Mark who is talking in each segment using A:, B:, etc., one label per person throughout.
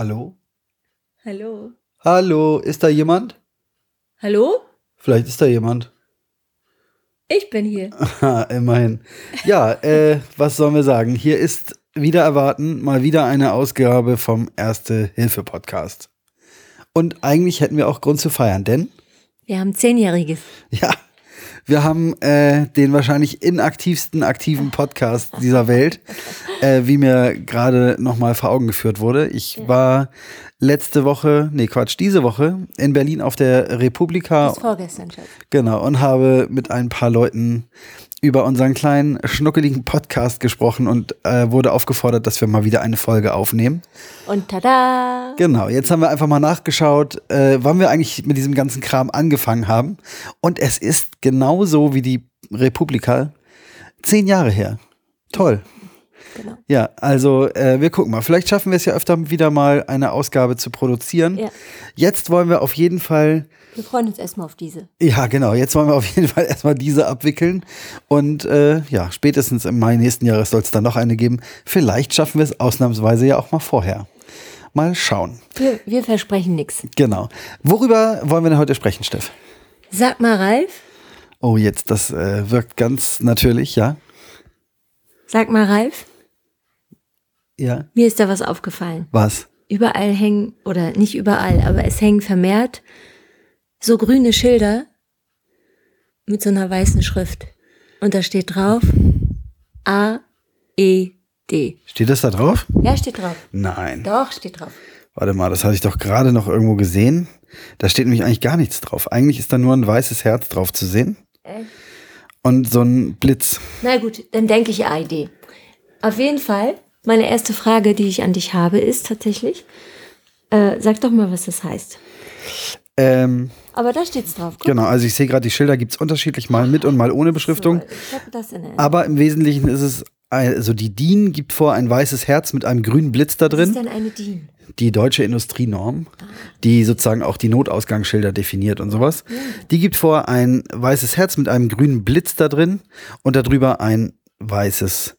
A: Hallo?
B: Hallo?
A: Hallo, ist da jemand?
B: Hallo?
A: Vielleicht ist da jemand.
B: Ich bin hier.
A: Immerhin. Ja, äh, was sollen wir sagen? Hier ist wieder erwarten mal wieder eine Ausgabe vom Erste-Hilfe-Podcast. Und eigentlich hätten wir auch Grund zu feiern, denn
B: Wir haben Zehnjähriges.
A: ja, wir haben äh, den wahrscheinlich inaktivsten aktiven Podcast dieser Welt, äh, wie mir gerade nochmal vor Augen geführt wurde. Ich war letzte Woche, nee Quatsch, diese Woche in Berlin auf der Republika
B: Das vorgestern, Schatz.
A: Genau, und habe mit ein paar Leuten über unseren kleinen, schnuckeligen Podcast gesprochen und äh, wurde aufgefordert, dass wir mal wieder eine Folge aufnehmen.
B: Und tada!
A: Genau, jetzt haben wir einfach mal nachgeschaut, äh, wann wir eigentlich mit diesem ganzen Kram angefangen haben. Und es ist genauso wie die Republika zehn Jahre her. Toll.
B: Genau.
A: Ja, also äh, wir gucken mal. Vielleicht schaffen wir es ja öfter wieder mal eine Ausgabe zu produzieren.
B: Ja.
A: Jetzt wollen wir auf jeden Fall
B: Wir freuen uns erstmal auf diese.
A: ja, genau. Jetzt wollen wir auf jeden Fall erstmal diese abwickeln. Und äh, ja, spätestens im Mai nächsten Jahres soll es dann noch eine geben. Vielleicht schaffen wir es ausnahmsweise ja auch mal vorher. Mal schauen.
B: Wir, wir versprechen nichts.
A: Genau. Worüber wollen wir denn heute sprechen, Steff?
B: Sag mal, Ralf.
A: Oh, jetzt, das äh, wirkt ganz natürlich, ja?
B: Sag mal, Ralf.
A: Ja.
B: Mir ist da was aufgefallen.
A: Was?
B: Überall hängen, oder nicht überall, aber es hängen vermehrt so grüne Schilder mit so einer weißen Schrift. Und da steht drauf A, E, D.
A: Steht das da drauf?
B: Ja, steht drauf.
A: Nein.
B: Doch, steht drauf.
A: Warte mal, das hatte ich doch gerade noch irgendwo gesehen. Da steht nämlich eigentlich gar nichts drauf. Eigentlich ist da nur ein weißes Herz drauf zu sehen.
B: Äh.
A: Und so ein Blitz.
B: Na gut, dann denke ich AID. Auf jeden Fall, meine erste Frage, die ich an dich habe, ist tatsächlich, äh, sag doch mal, was das heißt.
A: Ähm,
B: Aber da steht's drauf. Guck.
A: genau, also ich sehe gerade, die Schilder gibt's unterschiedlich, mal mit und mal ohne Beschriftung.
B: So, ich habe das in Erinnerung.
A: Aber im Wesentlichen ist es, also die DIN gibt vor ein weißes Herz mit einem grünen Blitz da
B: Was ist
A: drin.
B: denn eine DIN?
A: Die deutsche Industrienorm, die sozusagen auch die Notausgangsschilder definiert und sowas. Die gibt vor ein weißes Herz mit einem grünen Blitz da drin und darüber ein weißes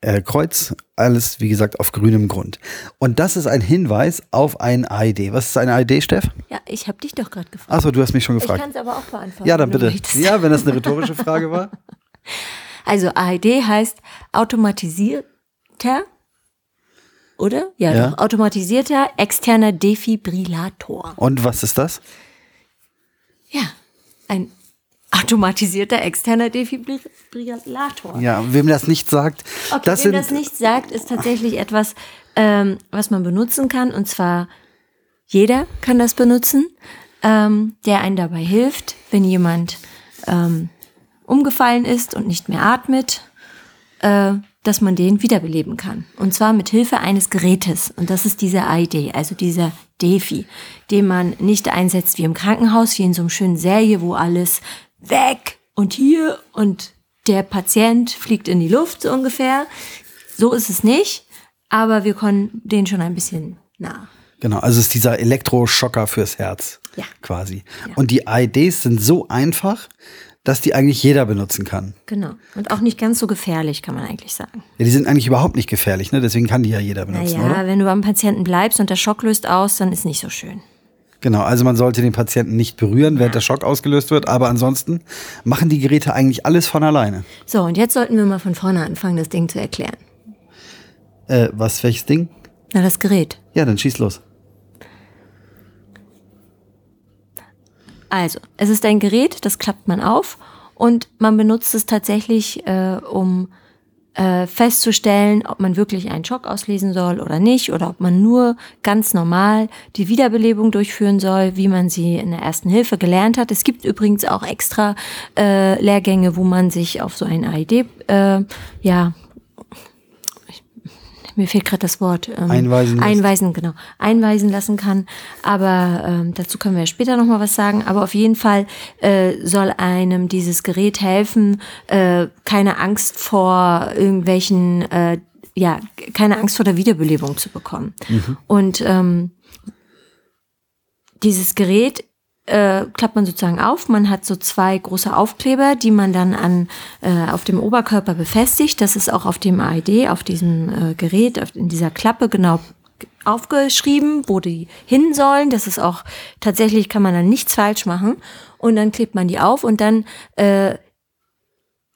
A: äh, Kreuz. Alles, wie gesagt, auf grünem Grund. Und das ist ein Hinweis auf ein AID. Was ist eine AID, Steff?
B: Ja, ich habe dich doch gerade gefragt.
A: Achso, du hast mich schon
B: ich
A: gefragt.
B: kann es aber auch beantworten.
A: Ja, dann bitte. Ja, wenn das eine rhetorische Frage war.
B: Also AID heißt automatisierter, oder? Ja,
A: Ja.
B: doch. Automatisierter externer Defibrillator.
A: Und was ist das?
B: Ja, ein automatisierter externer Defibrillator.
A: Ja, wem das nicht sagt,
B: Okay,
A: das
B: wem das nicht sagt, ist tatsächlich etwas, ähm, was man benutzen kann. Und zwar jeder kann das benutzen, ähm, der einen dabei hilft, wenn jemand ähm, umgefallen ist und nicht mehr atmet, äh, dass man den wiederbeleben kann. Und zwar mit Hilfe eines Gerätes. Und das ist dieser AID, also dieser Defi, den man nicht einsetzt wie im Krankenhaus, wie in so einem schönen Serie, wo alles weg und hier und der Patient fliegt in die Luft so ungefähr. So ist es nicht, aber wir können den schon ein bisschen nah.
A: Genau, also es ist dieser Elektroschocker fürs Herz.
B: Ja.
A: Quasi. Und die IDs sind so einfach, dass die eigentlich jeder benutzen kann.
B: Genau. Und auch nicht ganz so gefährlich, kann man eigentlich sagen.
A: Ja, die sind eigentlich überhaupt nicht gefährlich, ne? Deswegen kann die ja jeder benutzen,
B: naja,
A: oder?
B: wenn du am Patienten bleibst und der Schock löst aus, dann ist nicht so schön.
A: Genau, also man sollte den Patienten nicht berühren, während der Schock ausgelöst wird, aber ansonsten machen die Geräte eigentlich alles von alleine.
B: So, und jetzt sollten wir mal von vorne anfangen, das Ding zu erklären.
A: Äh, was, welches Ding?
B: Na, das Gerät.
A: Ja, dann schieß los.
B: Also, es ist ein Gerät, das klappt man auf und man benutzt es tatsächlich, äh, um äh, festzustellen, ob man wirklich einen Schock auslesen soll oder nicht oder ob man nur ganz normal die Wiederbelebung durchführen soll, wie man sie in der ersten Hilfe gelernt hat. Es gibt übrigens auch extra äh, Lehrgänge, wo man sich auf so ein AED, äh, ja, mir fehlt gerade das Wort. Ähm,
A: Einweisen lässt.
B: Einweisen, genau. Einweisen lassen kann. Aber ähm, dazu können wir ja später nochmal was sagen. Aber auf jeden Fall äh, soll einem dieses Gerät helfen, äh, keine Angst vor irgendwelchen äh, ja, keine Angst vor der Wiederbelebung zu bekommen. Und ähm, dieses Gerät äh, klappt man sozusagen auf. Man hat so zwei große Aufkleber, die man dann an, äh, auf dem Oberkörper befestigt. Das ist auch auf dem AID, auf diesem äh, Gerät, auf, in dieser Klappe genau aufgeschrieben, wo die hin sollen. Das ist auch tatsächlich, kann man dann nichts falsch machen. Und dann klebt man die auf und dann äh,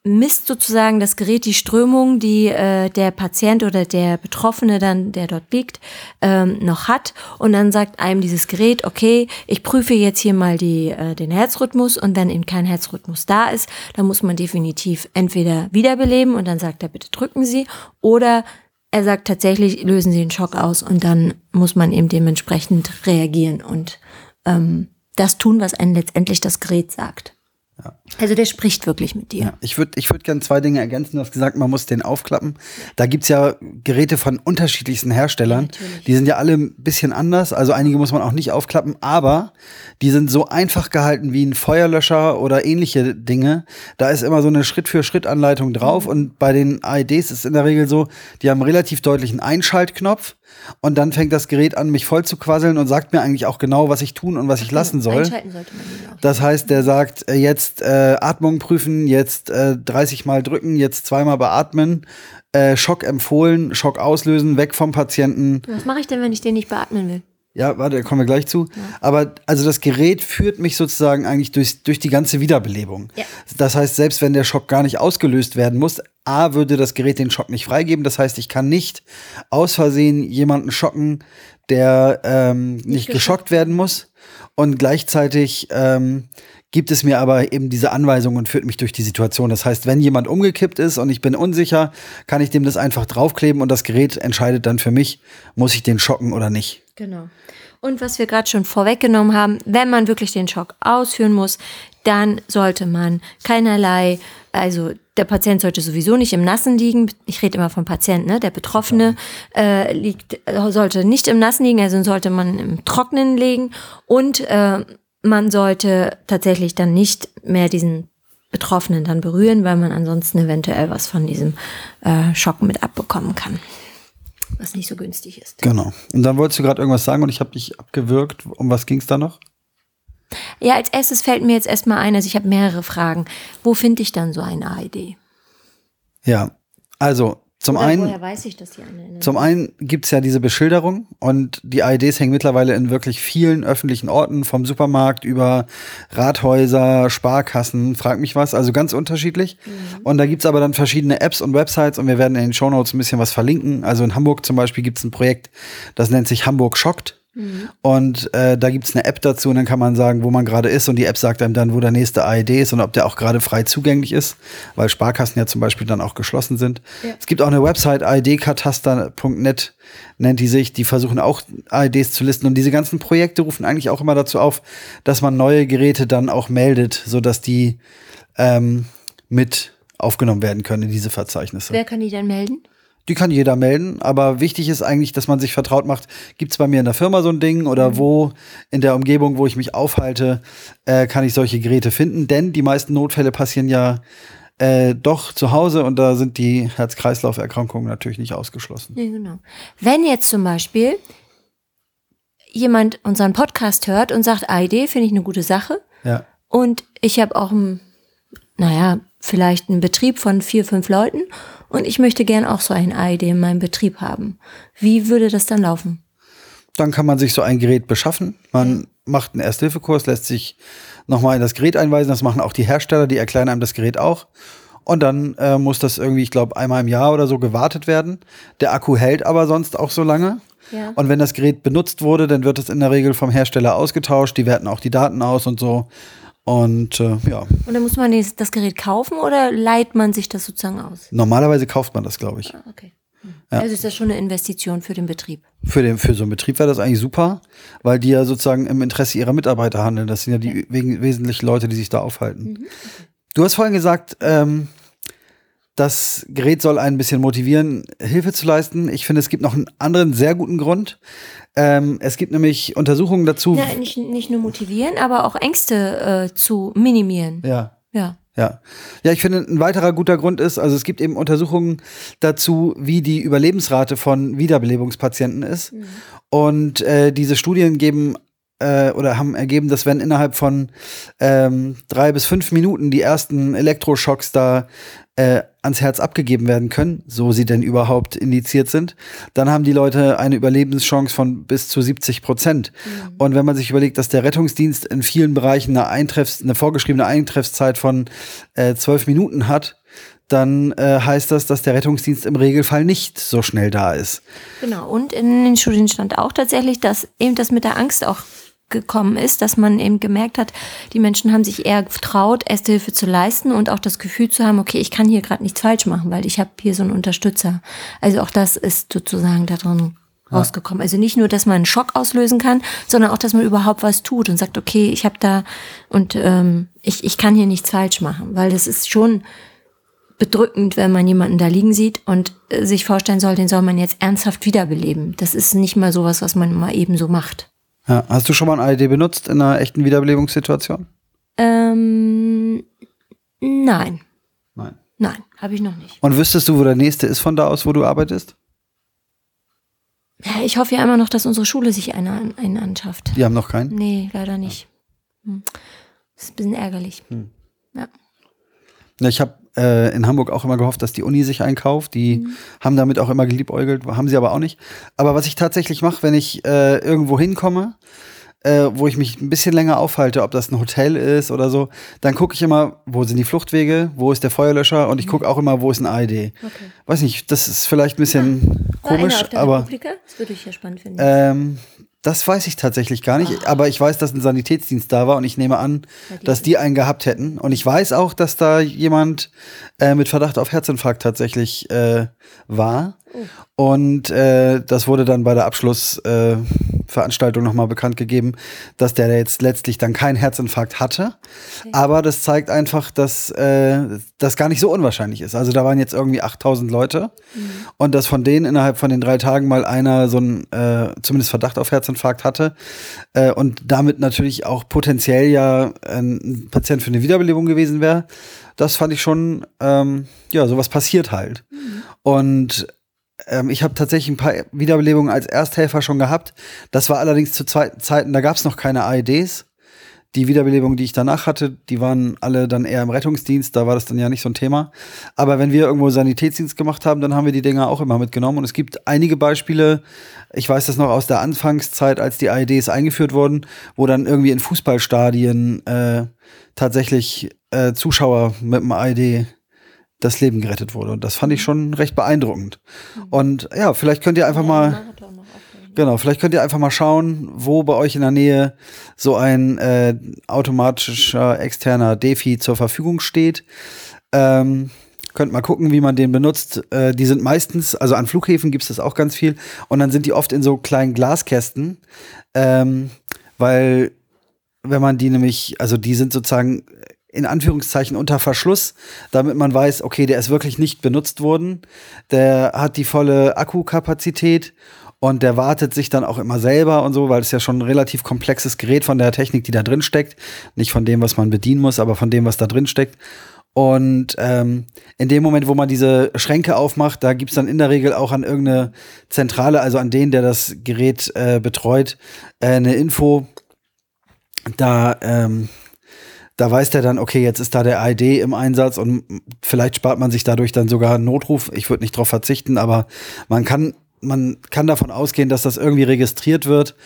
B: misst sozusagen das Gerät die Strömung, die äh, der Patient oder der Betroffene dann, der dort liegt, ähm, noch hat. Und dann sagt einem dieses Gerät, okay, ich prüfe jetzt hier mal die, äh, den Herzrhythmus und wenn eben kein Herzrhythmus da ist, dann muss man definitiv entweder wiederbeleben und dann sagt er, bitte drücken Sie oder er sagt tatsächlich, lösen Sie den Schock aus und dann muss man eben dementsprechend reagieren und ähm, das tun, was einem letztendlich das Gerät sagt.
A: Ja.
B: Also der spricht wirklich mit dir.
A: Ja, ich würde ich würd gerne zwei Dinge ergänzen. Du hast gesagt, man muss den aufklappen. Da gibt's ja Geräte von unterschiedlichsten Herstellern.
B: Natürlich.
A: die sind ja alle ein bisschen anders. Also einige muss man auch nicht aufklappen, aber die sind so einfach gehalten wie ein Feuerlöscher oder ähnliche Dinge. Da ist immer so eine Schritt-für-Schritt-Anleitung drauf. Und bei den AEDs ist es in der Regel so, die haben einen relativ deutlichen Einschaltknopf. Und dann fängt das Gerät an, mich voll zu quasseln und sagt mir eigentlich auch genau, was ich tun und was ich lassen soll.
B: Einschalten sollte man auch.
A: Das heißt, der sagt, äh, jetzt äh, Atmung prüfen, jetzt äh, 30 Mal drücken, jetzt zweimal beatmen, äh, Schock empfohlen, Schock auslösen, weg vom Patienten.
B: Was mache ich denn, wenn ich den nicht beatmen will?
A: Ja, warte, da kommen wir gleich zu. Aber also das Gerät führt mich sozusagen eigentlich durch, durch die ganze Wiederbelebung.
B: Ja.
A: Das heißt, selbst wenn der Schock gar nicht ausgelöst werden muss, A, würde das Gerät den Schock nicht freigeben. Das heißt, ich kann nicht aus Versehen jemanden schocken, der ähm, nicht, geschockt werden muss. Und gleichzeitig ähm, gibt es mir aber eben diese Anweisung und führt mich durch die Situation. Das heißt, wenn jemand umgekippt ist und ich bin unsicher, kann ich dem das einfach draufkleben und das Gerät entscheidet dann für mich, muss ich den schocken oder nicht.
B: Genau. Und was wir gerade schon vorweggenommen haben, wenn man wirklich den Schock ausführen muss, dann sollte man keinerlei, also der Patient sollte sowieso nicht im Nassen liegen. Ich rede immer vom Patienten, ne? Der Betroffene äh, liegt, äh, sollte nicht im Nassen liegen, also sollte man im Trockenen legen. Und äh, man sollte tatsächlich dann nicht mehr diesen Betroffenen dann berühren, weil man ansonsten eventuell was von diesem äh, Schock mit abbekommen kann. Was nicht so günstig ist.
A: Genau. Und dann wolltest du gerade irgendwas sagen und ich habe dich abgewürgt. Um was ging es da noch?
B: Ja, als erstes fällt mir jetzt erstmal ein, also ich habe mehrere Fragen. Wo finde ich dann so ein AID?
A: Ja, also zum
B: Oder
A: einen.
B: woher weiß ich, dass die eine
A: Zum einen gibt's ja diese Beschilderung und die AEDs hängen mittlerweile in wirklich vielen öffentlichen Orten, vom Supermarkt über Rathäuser, Sparkassen, frag mich was, also ganz unterschiedlich. Und da gibt's aber dann verschiedene Apps und Websites und wir werden in den Shownotes ein bisschen was verlinken. Also in Hamburg zum Beispiel gibt's ein Projekt, das nennt sich Hamburg Schockt. Und äh, da gibt's eine App dazu und dann kann man sagen, wo man gerade ist und die App sagt einem dann, wo der nächste AED ist und ob der auch gerade frei zugänglich ist, weil Sparkassen ja zum Beispiel dann auch geschlossen sind. Es gibt auch eine Website, aedkataster.net nennt die sich, die versuchen auch AEDs zu listen und diese ganzen Projekte rufen eigentlich auch immer dazu auf, dass man neue Geräte dann auch meldet, sodass die ähm, mit aufgenommen werden können in diese Verzeichnisse.
B: Wer kann die dann melden?
A: Die kann jeder melden, aber wichtig ist eigentlich, dass man sich vertraut macht. Gibt's bei mir in der Firma so ein Ding oder wo in der Umgebung, wo ich mich aufhalte, äh, kann ich solche Geräte finden? Denn die meisten Notfälle passieren ja äh, doch zu Hause und da sind die Herz-Kreislauf-Erkrankungen natürlich nicht ausgeschlossen.
B: Ja, genau. Wenn jetzt zum Beispiel jemand unseren Podcast hört und sagt, AID finde ich eine gute Sache
A: Ja.
B: und ich habe auch ein, naja, vielleicht einen Betrieb von vier, fünf Leuten und ich möchte gern auch so ein AID in meinem Betrieb haben. Wie würde das dann laufen?
A: Dann kann man sich so ein Gerät beschaffen. Man macht einen Ersthilfekurs, lässt sich nochmal in das Gerät einweisen. Das machen auch die Hersteller, die erklären einem das Gerät auch. Und dann äh, muss das irgendwie, ich glaube, einmal im Jahr oder so gewartet werden. Der Akku hält aber sonst auch so lange.
B: Ja.
A: Und wenn das Gerät benutzt wurde, dann wird es in der Regel vom Hersteller ausgetauscht. Die werten auch die Daten aus und so. Und äh, ja,
B: Und dann muss man das, Gerät kaufen oder leiht man sich das sozusagen aus?
A: normalerweise kauft man das, glaube ich.
B: Ah, Okay. Hm. Also ist das schon eine Investition für den Betrieb.
A: Für, den, für so einen Betrieb wäre das eigentlich super, weil die ja sozusagen im Interesse ihrer Mitarbeiter handeln. Das sind ja die wegen, wesentlichen Leute, die sich da aufhalten. Du hast vorhin gesagt, ähm, das Gerät soll einen ein bisschen motivieren, Hilfe zu leisten. Ich finde, es gibt noch einen anderen sehr guten Grund. Ähm, es gibt nämlich Untersuchungen dazu.
B: Ja, nicht, nicht nur motivieren, aber auch Ängste äh, zu minimieren.
A: Ja,
B: Ja.
A: Ja. Ja, ich finde, ein weiterer guter Grund ist, also es gibt eben Untersuchungen dazu, wie die Überlebensrate von Wiederbelebungspatienten ist. Mhm. Und äh, diese Studien geben äh, oder haben ergeben, dass wenn innerhalb von ähm, drei bis fünf Minuten die ersten Elektroschocks da äh, ans Herz abgegeben werden können, so sie denn überhaupt indiziert sind, dann haben die Leute eine Überlebenschance von bis zu 70 Prozent. Mhm. Und wenn man sich überlegt, dass der Rettungsdienst in vielen Bereichen eine, Eintreffs-, eine vorgeschriebene Eintreffszeit von äh, zwölf Minuten hat, dann äh, heißt das, dass der Rettungsdienst im Regelfall nicht so schnell da ist.
B: Genau, und in den Studien stand auch tatsächlich, dass eben das mit der Angst auch gekommen ist, dass man eben gemerkt hat, die Menschen haben sich eher getraut, Erste Hilfe zu leisten und auch das Gefühl zu haben, okay, ich kann hier gerade nichts falsch machen, weil ich habe hier so einen Unterstützer. Also auch das ist sozusagen da drin rausgekommen. Also nicht nur, dass man einen Schock auslösen kann, sondern auch, dass man überhaupt was tut und sagt, okay, ich habe da und ähm, ich, ich kann hier nichts falsch machen, weil das ist schon bedrückend, wenn man jemanden da liegen sieht und äh, sich vorstellen soll, den soll man jetzt ernsthaft wiederbeleben. Das ist nicht mal sowas, was man mal eben so macht.
A: Ja. Hast du schon mal ein AED benutzt in einer echten Wiederbelebungssituation?
B: Ähm, nein.
A: Nein.
B: Nein, habe ich noch nicht.
A: Und wüsstest du, wo der nächste ist von da aus, wo du arbeitest?
B: Ja, ich hoffe ja immer noch, dass unsere Schule sich einen, einen anschafft.
A: Die haben noch keinen?
B: Nee, leider nicht. Hm. Das ist ein bisschen ärgerlich. Hm. Ja.
A: ja. Ich habe äh, in Hamburg auch immer gehofft, dass die Uni sich einkauft. Die mhm. haben damit auch immer geliebäugelt, haben sie aber auch nicht. Aber was ich tatsächlich mache, wenn ich äh, irgendwo hinkomme, äh, wo ich mich ein bisschen länger aufhalte, ob das ein Hotel ist oder so, dann gucke ich immer, wo sind die Fluchtwege, wo ist der Feuerlöscher und ich gucke auch immer, wo ist ein AED. Okay. Weiß nicht, das ist vielleicht ein bisschen ja. komisch, aber. Das würde ich ja spannend finden. Ähm, das weiß ich tatsächlich gar nicht, oh. aber ich weiß, dass ein Sanitätsdienst da war und ich nehme an, ja, dass die einen gehabt hätten. Und ich weiß auch, dass da jemand äh, mit Verdacht auf Herzinfarkt tatsächlich äh, war. Oh. Und äh, das wurde dann bei der Abschlussveranstaltung äh, nochmal bekannt gegeben, dass der jetzt letztlich dann keinen Herzinfarkt hatte. Okay. Aber das zeigt einfach, dass äh, das gar nicht so unwahrscheinlich ist. Also da waren jetzt irgendwie 8000 Leute mhm. und dass von denen innerhalb von den drei Tagen mal einer so einen äh, zumindest Verdacht auf Herzinfarkt hatte äh, und damit natürlich auch potenziell ja ein Patient für eine Wiederbelebung gewesen wäre. Das fand ich schon, ähm, ja, sowas passiert halt. Mhm. Und ähm, ich habe tatsächlich ein paar Wiederbelebungen als Ersthelfer schon gehabt. Das war allerdings zu Zeiten, da gab es noch keine AEDs. Die Wiederbelebungen, die ich danach hatte, die waren alle dann eher im Rettungsdienst, da war das dann ja nicht so ein Thema. Aber wenn wir irgendwo Sanitätsdienst gemacht haben, dann haben wir die Dinger auch immer mitgenommen. Und es gibt einige Beispiele, ich weiß das noch aus der Anfangszeit, als die AEDs eingeführt wurden, wo dann irgendwie in Fußballstadien äh, tatsächlich äh, Zuschauer mit dem AED das Leben gerettet wurde. Und das fand ich schon recht beeindruckend. Und ja, vielleicht könnt ihr einfach mal. Genau, vielleicht könnt ihr einfach mal schauen, wo bei euch in der Nähe so ein äh, automatischer externer Defi zur Verfügung steht. Ähm, könnt mal gucken, wie man den benutzt. Äh, die sind meistens, also an Flughäfen gibt es das auch ganz viel. Und dann sind die oft in so kleinen Glaskästen, ähm, weil wenn man die nämlich, also die sind sozusagen in Anführungszeichen unter Verschluss, damit man weiß, okay, der ist wirklich nicht benutzt worden. Der hat die volle Akkukapazität und der wartet sich dann auch immer selber und so, weil es ja schon ein relativ komplexes Gerät von der Technik, die da drin steckt. Nicht von dem, was man bedienen muss, aber von dem, was da drin steckt. Und ähm, in dem Moment, wo man diese Schränke aufmacht, da gibt's dann in der Regel auch an irgendeine Zentrale, also an den, der das Gerät äh, betreut, äh, eine Info. Da ähm, da weiß der dann, okay, jetzt ist da der ID im Einsatz und vielleicht spart man sich dadurch dann sogar einen Notruf. Ich würde nicht darauf verzichten, aber man kann, man kann davon ausgehen, dass das irgendwie registriert wird.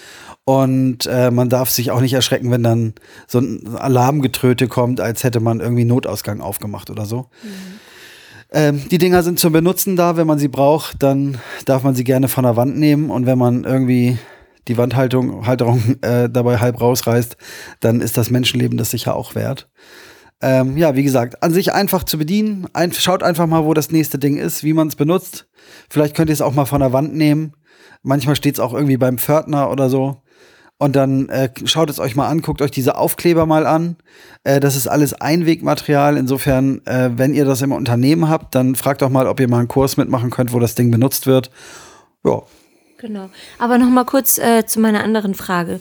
A: Und äh, man darf sich auch nicht erschrecken, wenn dann so ein Alarmgetröte kommt, als hätte man irgendwie Notausgang aufgemacht oder so. Mhm. Ähm, die Dinger sind zum Benutzen da. Wenn man sie braucht, dann darf man sie gerne von der Wand nehmen. Und wenn man irgendwie die Wandhaltung Halterung äh, dabei halb rausreißt, dann ist das Menschenleben das sicher auch wert. Ähm, ja, wie gesagt, an sich einfach zu bedienen. Ein, schaut einfach mal, wo das nächste Ding ist, wie man es benutzt. Vielleicht könnt ihr es auch mal von der Wand nehmen. Manchmal steht es auch irgendwie beim Pförtner oder so. Und dann äh, schaut es euch mal an, guckt euch diese Aufkleber mal an. Äh, das ist alles Einwegmaterial. Insofern, äh, wenn ihr das im Unternehmen habt, dann fragt doch mal, ob ihr mal einen Kurs mitmachen könnt, wo das Ding benutzt wird. Ja,
B: Genau. Aber noch mal kurz äh, zu meiner anderen Frage,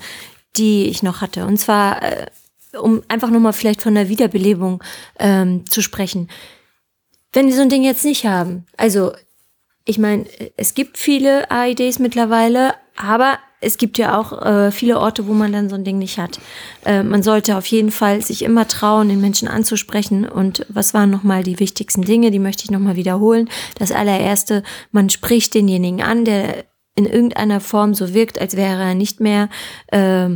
B: die ich noch hatte. Und zwar, äh, um einfach nochmal vielleicht von der Wiederbelebung ähm, zu sprechen. Wenn die so ein Ding jetzt nicht haben, also ich meine, es gibt viele AIDs mittlerweile, aber es gibt ja auch äh, viele Orte, wo man dann so ein Ding nicht hat. Äh, man sollte auf jeden Fall sich immer trauen, den Menschen anzusprechen. Und was waren nochmal die wichtigsten Dinge? Die möchte ich nochmal wiederholen. Das allererste, man spricht denjenigen an, der in irgendeiner Form so wirkt, als wäre er nicht mehr äh,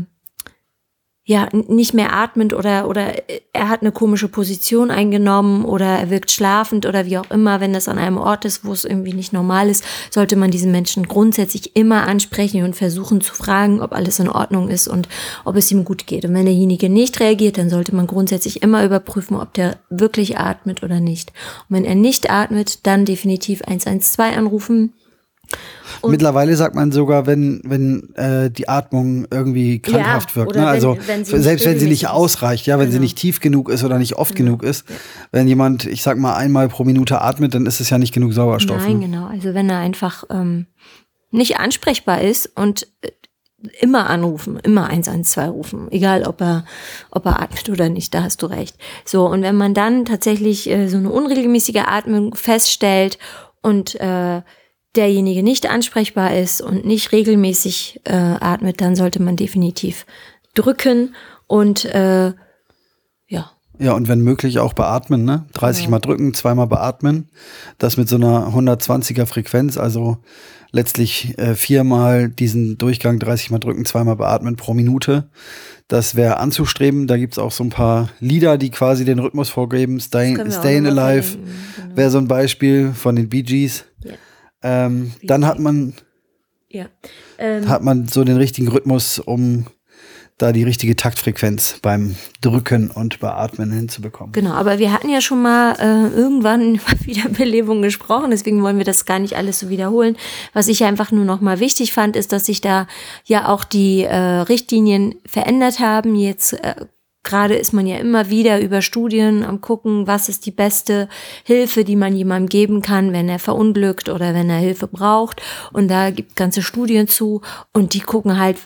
B: ja, nicht mehr atmend oder, oder er hat eine komische Position eingenommen oder er wirkt schlafend oder wie auch immer, wenn das an einem Ort ist, wo es irgendwie nicht normal ist, sollte man diesen Menschen grundsätzlich immer ansprechen und versuchen zu fragen, ob alles in Ordnung ist und ob es ihm gut geht. Und wenn derjenige nicht reagiert, dann sollte man grundsätzlich immer überprüfen, ob der wirklich atmet oder nicht. Und wenn er nicht atmet, dann definitiv 112 anrufen
A: und Mittlerweile sagt man sogar, wenn, wenn äh, die Atmung irgendwie krankhaft ja, wirkt. Ne? Also wenn, wenn selbst wenn sie nicht ausreicht, ja, wenn genau. sie nicht tief genug ist oder nicht oft genau. genug ist. Wenn jemand, ich sag mal, einmal pro Minute atmet, dann ist es ja nicht genug Sauerstoff.
B: Nein, ne? genau. Also wenn er einfach ähm, nicht ansprechbar ist und äh, immer anrufen, immer 112 rufen, egal ob er, ob er atmet oder nicht, da hast du recht. So, und wenn man dann tatsächlich äh, so eine unregelmäßige Atmung feststellt und äh, derjenige nicht ansprechbar ist und nicht regelmäßig äh, atmet, dann sollte man definitiv drücken und äh, ja.
A: Ja, und wenn möglich auch beatmen, ne? 30 ja. Mal drücken, zweimal beatmen. Das mit so einer 120er Frequenz, also letztlich äh, viermal diesen Durchgang 30 Mal drücken, zweimal beatmen pro Minute. Das wäre anzustreben. Da gibt's auch so ein paar Lieder, die quasi den Rhythmus vorgeben. Stay, Stayin' Alive genau. wäre so ein Beispiel von den Bee Gees. Ähm, dann hat man, ja. ähm, hat man so den richtigen Rhythmus, um da die richtige Taktfrequenz beim Drücken und Beatmen hinzubekommen.
B: Genau, aber wir hatten ja schon mal äh, irgendwann über Wiederbelebung gesprochen, deswegen wollen wir das gar nicht alles so wiederholen. Was ich einfach nur noch mal wichtig fand, ist, dass sich da ja auch die äh, Richtlinien verändert haben. Jetzt äh, Gerade ist man ja immer wieder über Studien am gucken, was ist die beste Hilfe, die man jemandem geben kann, wenn er verunglückt oder wenn er Hilfe braucht. Und da gibt ganze Studien zu und die gucken halt,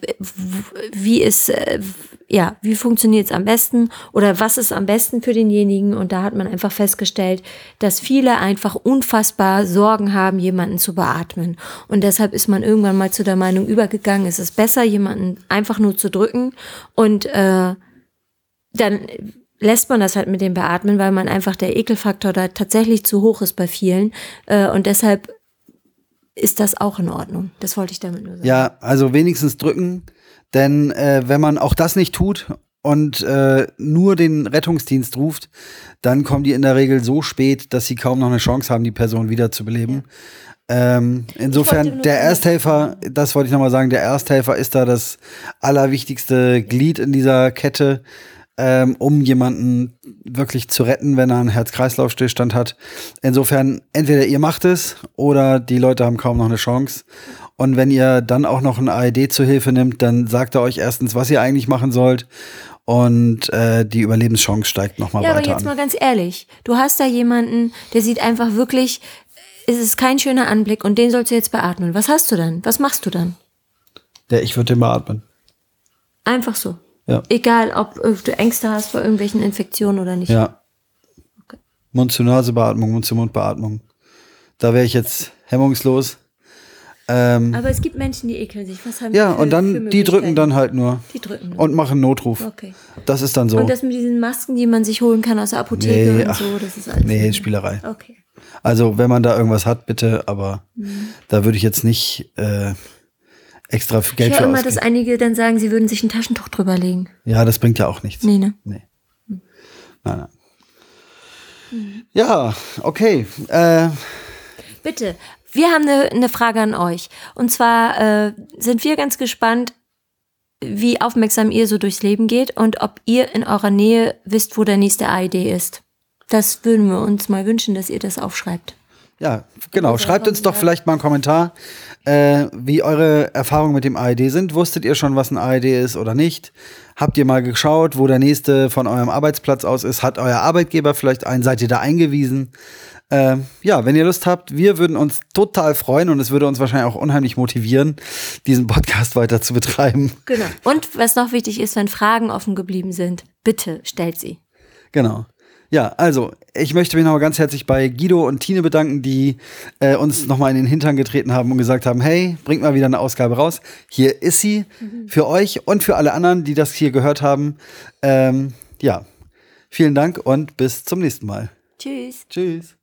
B: wie ist, äh, ja, wie funktioniert es am besten oder was ist am besten für denjenigen. Und da hat man einfach festgestellt, dass viele einfach unfassbar Sorgen haben, jemanden zu beatmen. Und deshalb ist man irgendwann mal zu der Meinung übergegangen, es ist besser, jemanden einfach nur zu drücken und äh, dann lässt man das halt mit dem Beatmen, weil man einfach der Ekelfaktor da tatsächlich zu hoch ist bei vielen. Äh, und deshalb ist das auch in Ordnung. Das wollte ich damit nur sagen.
A: Ja, also wenigstens drücken, denn äh, wenn man auch das nicht tut und äh, nur den Rettungsdienst ruft, dann kommen die in der Regel so spät, dass sie kaum noch eine Chance haben, die Person wiederzubeleben. Ja. Ähm, insofern, der Ersthelfer, das wollte ich nochmal sagen, der Ersthelfer ist da das allerwichtigste Glied in dieser Kette ähm, um jemanden wirklich zu retten, wenn er einen Herz-Kreislauf-Stillstand hat. Insofern, entweder ihr macht es oder die Leute haben kaum noch eine Chance. Und wenn ihr dann auch noch ein AED zur Hilfe nimmt, dann sagt er euch erstens, was ihr eigentlich machen sollt. Und äh, die Überlebenschance steigt nochmal ja, weiter. Ja, aber jetzt
B: an. mal ganz ehrlich. Du hast da jemanden, der sieht einfach wirklich, es ist kein schöner Anblick und den sollst du jetzt beatmen. Was hast du dann? Was machst du dann?
A: Der, ich würde den beatmen.
B: Einfach so. Ja. Egal, ob du Ängste hast vor irgendwelchen Infektionen oder nicht.
A: Ja. Okay. Mund-zu-Nase-Beatmung, Mund-zu-Mund-Beatmung. Da wäre ich jetzt hemmungslos.
B: Ähm, Aber es gibt Menschen, die ekeln sich. Was haben
A: ja, für, und dann, die drücken dann halt nur. Die drücken nur. Und machen Notruf. Okay. Das ist dann so.
B: Und das mit diesen Masken, die man sich holen kann aus der Apotheke nee, und ach, so, das ist alles.
A: Nee, Spielerei. Okay. Also, wenn man da irgendwas hat, bitte, aber mhm. da würde ich jetzt nicht äh, extra Geld ich
B: höre immer, dass einige dann sagen, sie würden sich ein Taschentuch drüber legen.
A: Ja, das bringt ja auch nichts. Nee, ne? Nee. Nein, nein. Ja, okay. Äh,
B: Bitte, wir haben eine, eine Frage an euch. Und zwar äh, sind wir ganz gespannt, wie aufmerksam ihr so durchs Leben geht und ob ihr in eurer Nähe wisst, wo der nächste AID ist. Das würden wir uns mal wünschen, dass ihr das aufschreibt.
A: Ja, genau. Schreibt uns doch vielleicht mal einen Kommentar, äh, wie eure Erfahrungen mit dem AED sind. Wusstet ihr schon, was ein AED ist oder nicht? Habt ihr mal geschaut, wo der nächste von eurem Arbeitsplatz aus ist? Hat euer Arbeitgeber vielleicht einen? Seid ihr da eingewiesen? Äh, ja, wenn ihr Lust habt, wir würden uns total freuen und es würde uns wahrscheinlich auch unheimlich motivieren, diesen Podcast weiter zu betreiben.
B: Genau. Und was noch wichtig ist, wenn Fragen offen geblieben sind, bitte stellt sie.
A: Genau. Ja, also ich möchte mich nochmal ganz herzlich bei Guido und Tine bedanken, die äh, uns nochmal in den Hintern getreten haben und gesagt haben, hey, bringt mal wieder eine Ausgabe raus. Hier ist sie mhm. für euch und für alle anderen, die das hier gehört haben. Ähm, ja, vielen Dank und bis zum nächsten Mal.
B: Tschüss.
A: Tschüss.